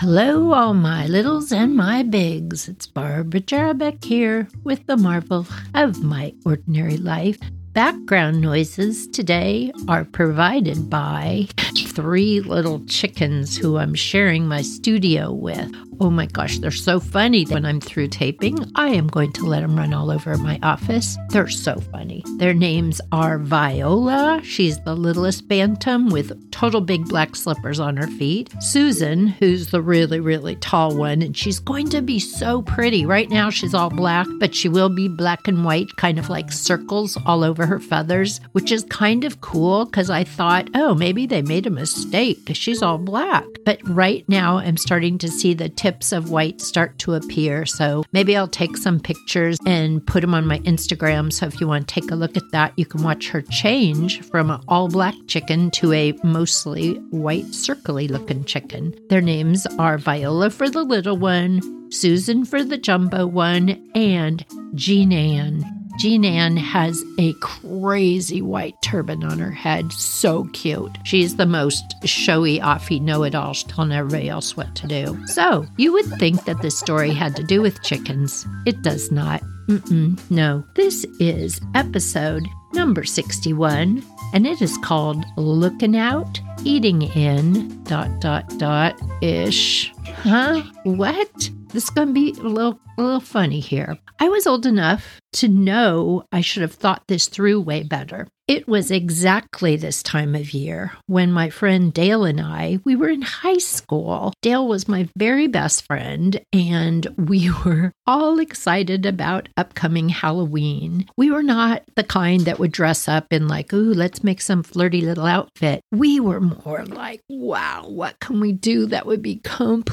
Hello, all my littles and my bigs. It's Barbara Jarabek here with the marvel of my ordinary life. Background noises today are provided by three little chickens who I'm sharing my studio with. Oh my gosh, they're so funny. When I'm through taping, I am going to let them run all over my office. They're so funny. Their names are Viola, she's the littlest bantam with total big black slippers on her feet. Susan, who's the really, really tall one, and she's going to be so pretty. Right now, she's all black, but she will be black and white, kind of like circles all over her feathers, which is kind of cool because I thought, oh, maybe they made a mistake because she's all black. But right now, I'm starting to see the tip tips of white start to appear. So maybe I'll take some pictures and put them on my Instagram. So if you want to take a look at that, you can watch her change from an all black chicken to a mostly white, circly looking chicken. Their names are Viola for the little one, Susan for the jumbo one, and Jean Ann Jean Ann has a crazy white turban on her head. So cute. She's the most showy, offy know it all. She's telling everybody else what to do. So, you would think that this story had to do with chickens. It does not. Mm-mm, no. This is episode number 61, and it is called Looking Out, Eating In, dot, dot, dot, ish. Huh? What? This is going to be a little, a little funny here. I was old enough to know I should have thought this through way better. It was exactly this time of year when my friend Dale and I, we were in high school. Dale was my very best friend and we were all excited about upcoming Halloween. We were not the kind that would dress up in like, "Ooh, let's make some flirty little outfit." We were more like, "Wow, what can we do that would be completely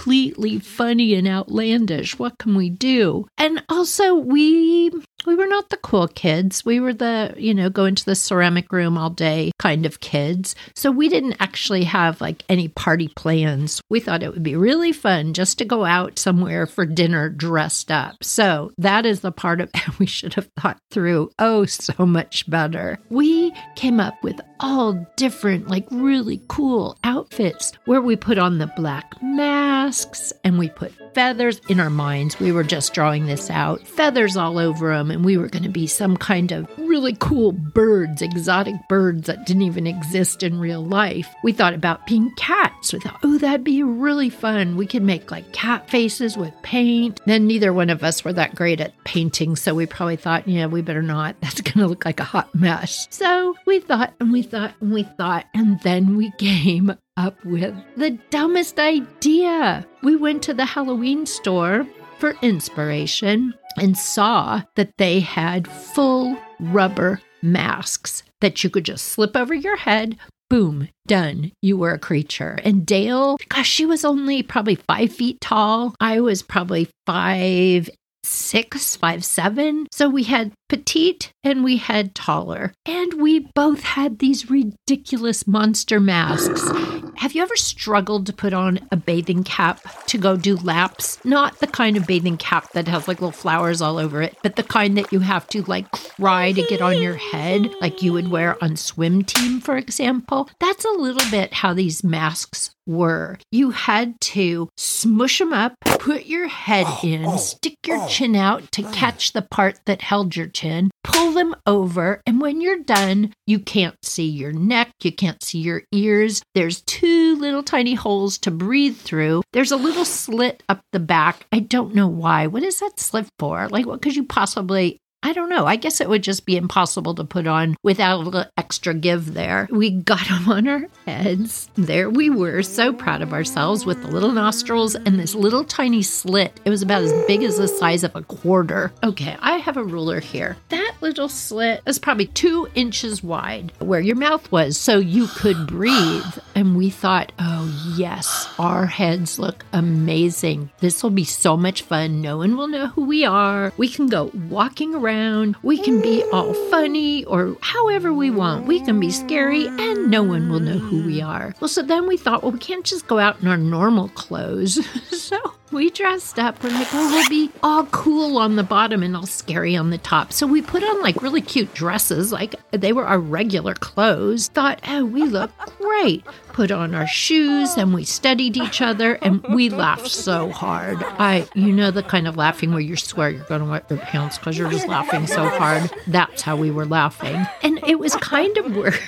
funny and outlandish? What can we do?" And also we we were not the cool kids. We were the, you know, go into the ceramic room all day kind of kids. So we didn't actually have like any party plans. We thought it would be really fun just to go out somewhere for dinner dressed up. So that is the part of we should have thought through oh so much better. We came up with all different, like really cool outfits where we put on the black and we put feathers in our minds. We were just drawing this out, feathers all over them, and we were going to be some kind of really cool birds, exotic birds that didn't even exist in real life. We thought about being cats. We thought, oh, that'd be really fun. We could make like cat faces with paint. Then neither one of us were that great at painting, so we probably thought, yeah, we better not. That's going to look like a hot mess. So we thought and we thought and we thought, and then we came up with the dumbest idea. We went to the Halloween store for inspiration and saw that they had full rubber masks that you could just slip over your head. Boom, done. You were a creature. And Dale, gosh, she was only probably five feet tall. I was probably five six, five, seven. So we had petite and we had taller. And we both had these ridiculous monster masks. Have you ever struggled to put on a bathing cap to go do laps? Not the kind of bathing cap that has like little flowers all over it, but the kind that you have to like cry to get on your head, like you would wear on swim team, for example. That's a little bit how these masks were you had to smush them up, put your head oh, in, oh, stick your oh, chin out to oh. catch the part that held your chin, pull them over, and when you're done, you can't see your neck, you can't see your ears. There's two little tiny holes to breathe through. There's a little slit up the back. I don't know why. What is that slit for? Like, what could you possibly I don't know. I guess it would just be impossible to put on without a little extra give there. We got them on our heads. There we were, so proud of ourselves with the little nostrils and this little tiny slit. It was about as big as the size of a quarter. Okay, I have a ruler here. That little slit is probably two inches wide where your mouth was, so you could breathe. And we thought, oh, yes, our heads look amazing. This will be so much fun. No one will know who we are. We can go walking around around. We can be all funny or however we want. We can be scary and no one will know who we are. Well, so then we thought, well, we can't just go out in our normal clothes. so we dressed up. We're like, oh, we'll be all cool on the bottom and all scary on the top. So we put on like really cute dresses, like they were our regular clothes. Thought, oh, we look great. Put on our shoes and we studied each other and we laughed so hard. I, you know, the kind of laughing where you swear you're going to wet your pants because you're just laughing so hard. That's how we were laughing. And it was kind of weird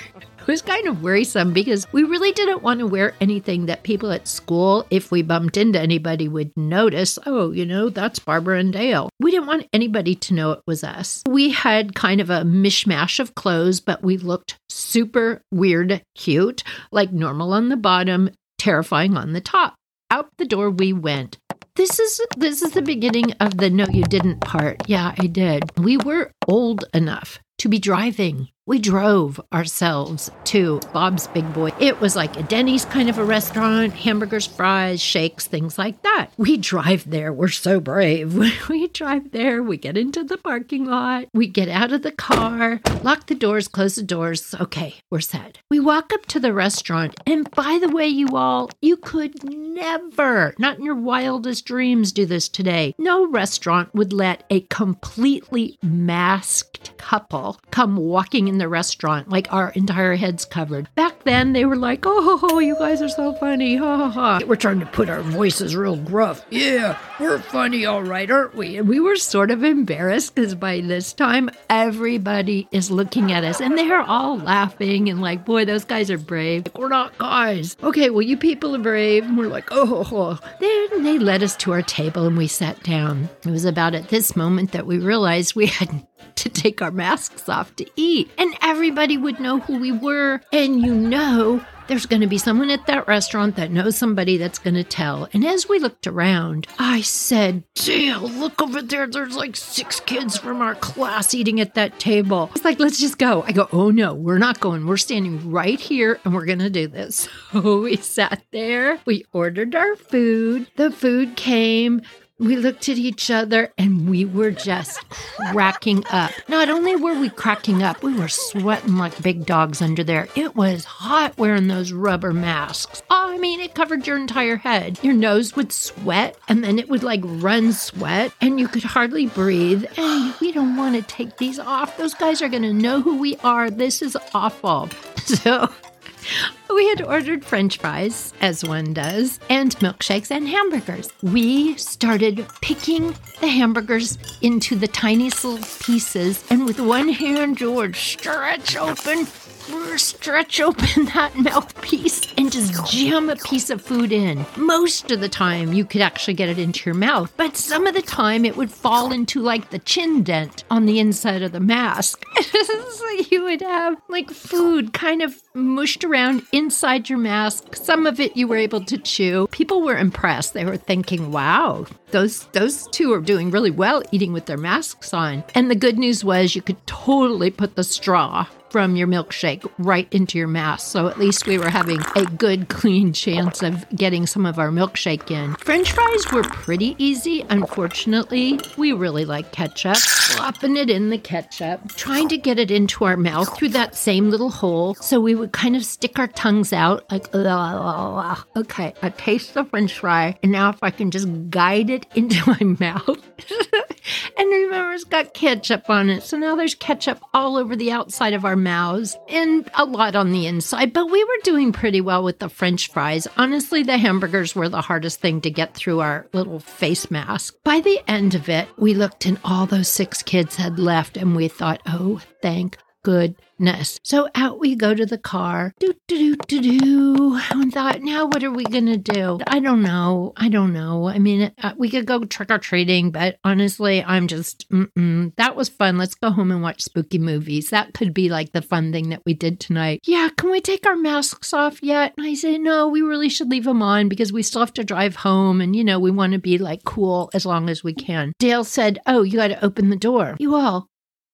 was kind of worrisome because we really didn't want to wear anything that people at school, if we bumped into anybody, would notice. Oh, you know, that's Barbara and Dale. We didn't want anybody to know it was us. We had kind of a mishmash of clothes, but we looked super weird, cute, like normal on the bottom, terrifying on the top. Out the door we went this is this is the beginning of the no you didn't part. Yeah, I did. We were old enough to be driving we drove ourselves to Bob's Big Boy. It was like a Denny's kind of a restaurant, hamburgers, fries, shakes, things like that. We drive there. We're so brave. We drive there. We get into the parking lot. We get out of the car, lock the doors, close the doors. Okay, we're set. We walk up to the restaurant. And by the way, you all, you could never, not in your wildest dreams, do this today. No restaurant would let a completely masked couple come walking in the restaurant, like our entire heads covered. Back then, they were like, oh, you guys are so funny. Ha ha ha. We're trying to put our voices real gruff. Yeah, we're funny, all right, aren't we? And we were sort of embarrassed because by this time, everybody is looking at us and they're all laughing and like, boy, those guys are brave. Like, we're not guys. Okay, well, you people are brave. And we're like, oh, oh. Then they led us to our table and we sat down. It was about at this moment that we realized we had to take our masks off to eat. And everybody would know who we were. And you know, there's going to be someone at that restaurant that knows somebody that's going to tell. And as we looked around, I said, Dale, look over there. There's like six kids from our class eating at that table. It's like, let's just go. I go, oh no, we're not going. We're standing right here and we're going to do this. So we sat there. We ordered our food. The food came. We looked at each other and we were just cracking up. Not only were we cracking up, we were sweating like big dogs under there. It was hot wearing those rubber masks. Oh, I mean, it covered your entire head. Your nose would sweat and then it would like run sweat and you could hardly breathe. And we don't want to take these off. Those guys are going to know who we are. This is awful. So we had ordered french fries, as one does, and milkshakes and hamburgers. We started picking the hamburgers into the tiniest little pieces, and with one hand, George stretch open stretch open that mouthpiece and just jam a piece of food in. Most of the time, you could actually get it into your mouth, but some of the time, it would fall into like the chin dent on the inside of the mask. so you would have like food kind of mushed around inside your mask. Some of it you were able to chew. People were impressed. They were thinking, wow, those those two are doing really well eating with their masks on. And the good news was you could totally put the straw from your milkshake right into your mask. So at least we were having a good, clean chance of getting some of our milkshake in. French fries were pretty easy. Unfortunately, we really like ketchup. Flopping it in the ketchup, trying to get it into our mouth through that same little hole. So we would kind of stick our tongues out like, okay, I taste the french fry. And now if I can just guide it into my mouth. and remember, it's got ketchup on it. So now there's ketchup all over the outside of our mouths and a lot on the inside, but we were doing pretty well with the french fries. Honestly, the hamburgers were the hardest thing to get through our little face mask. By the end of it, we looked and all those six kids had left, and we thought, oh, thank goodness. So out we go to the car. Do, do, do, do, do. And thought, now what are we going to do? I don't know. I don't know. I mean, uh, we could go trick or treating, but honestly, I'm just, mm-mm. that was fun. Let's go home and watch spooky movies. That could be like the fun thing that we did tonight. Yeah, can we take our masks off yet? And I said, no, we really should leave them on because we still have to drive home. And, you know, we want to be like cool as long as we can. Dale said, oh, you got to open the door. You all,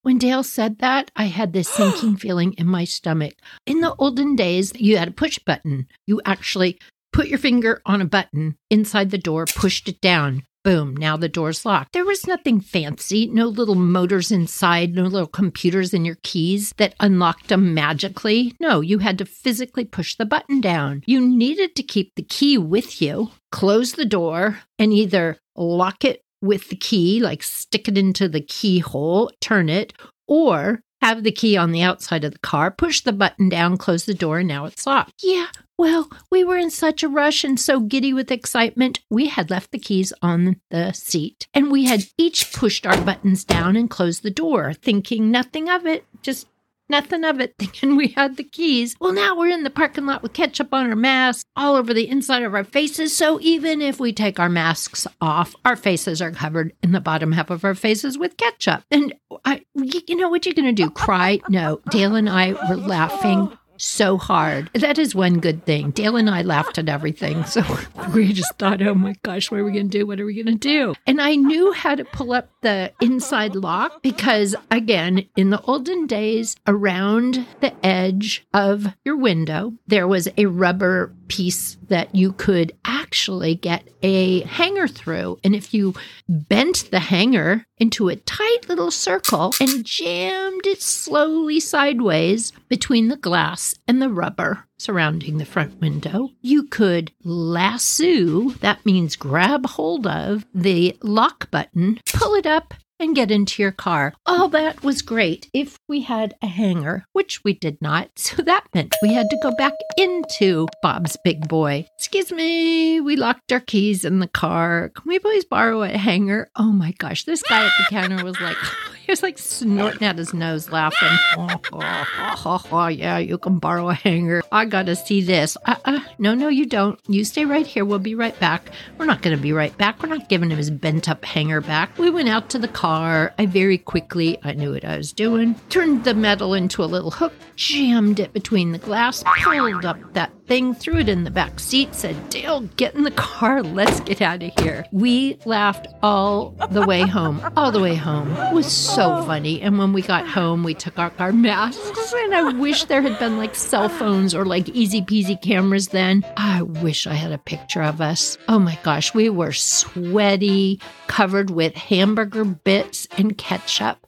when Dale said that, I had this sinking feeling in my stomach. In the olden days, you had a push button. You actually put your finger on a button inside the door, pushed it down. Boom, now the door's locked. There was nothing fancy, no little motors inside, no little computers in your keys that unlocked them magically. No, you had to physically push the button down. You needed to keep the key with you, close the door, and either lock it with the key, like stick it into the keyhole, turn it, or have the key on the outside of the car, push the button down, close the door, and now it's locked. Yeah, well, we were in such a rush and so giddy with excitement, we had left the keys on the seat and we had each pushed our buttons down and closed the door, thinking nothing of it, just Nothing of it, thinking we had the keys. Well, now we're in the parking lot with ketchup on our masks all over the inside of our faces. So even if we take our masks off, our faces are covered in the bottom half of our faces with ketchup. And I, you know what you're going to do? Cry? No. Dale and I were laughing so hard. That is one good thing. Dale and I laughed at everything. So we just thought, oh my gosh, what are we going to do? What are we going to do? And I knew how to pull up the inside lock because, again, in the olden days, around the edge of your window, there was a rubber piece that you could actually get a hanger through. And if you bent the hanger into a tight little circle and jammed it slowly sideways between the glass and the rubber surrounding the front window, you could lasso, that means grab hold of the lock button, pull it up, and get into your car. All that was great if we had a hanger, which we did not. So that meant we had to go back into Bob's Big Boy. Excuse me, we locked our keys in the car. Can we please borrow a hanger? Oh my gosh, this guy at the counter was like, he was like snorting at his nose, laughing. Oh, oh, oh, oh, yeah, you can borrow a hanger. I gotta see this. Uh, uh, no, no, you don't. You stay right here. We'll be right back. We're not gonna be right back. We're not giving him his bent up hanger back. We went out to the car. I very quickly, I knew what I was doing, turned the metal into a little hook, jammed it between the glass, pulled up that thing, threw it in the back seat, said, Dale, get in the car. Let's get out of here. We laughed all the way home, all the way home. It was so funny. And when we got home, we took off our masks. And I wish there had been like cell phones or like easy peasy cameras then. I wish I had a picture of us. Oh my gosh, we were sweaty, covered with hamburger bits and ketchup.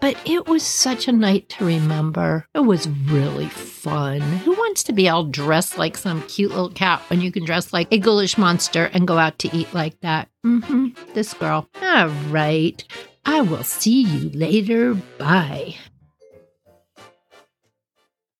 But it was such a night to remember. It was really fun. Who wants to be all dressed like some cute little cat when you can dress like a ghoulish monster and go out to eat like that? Mm-hmm. This girl. All right. I will see you later. Bye.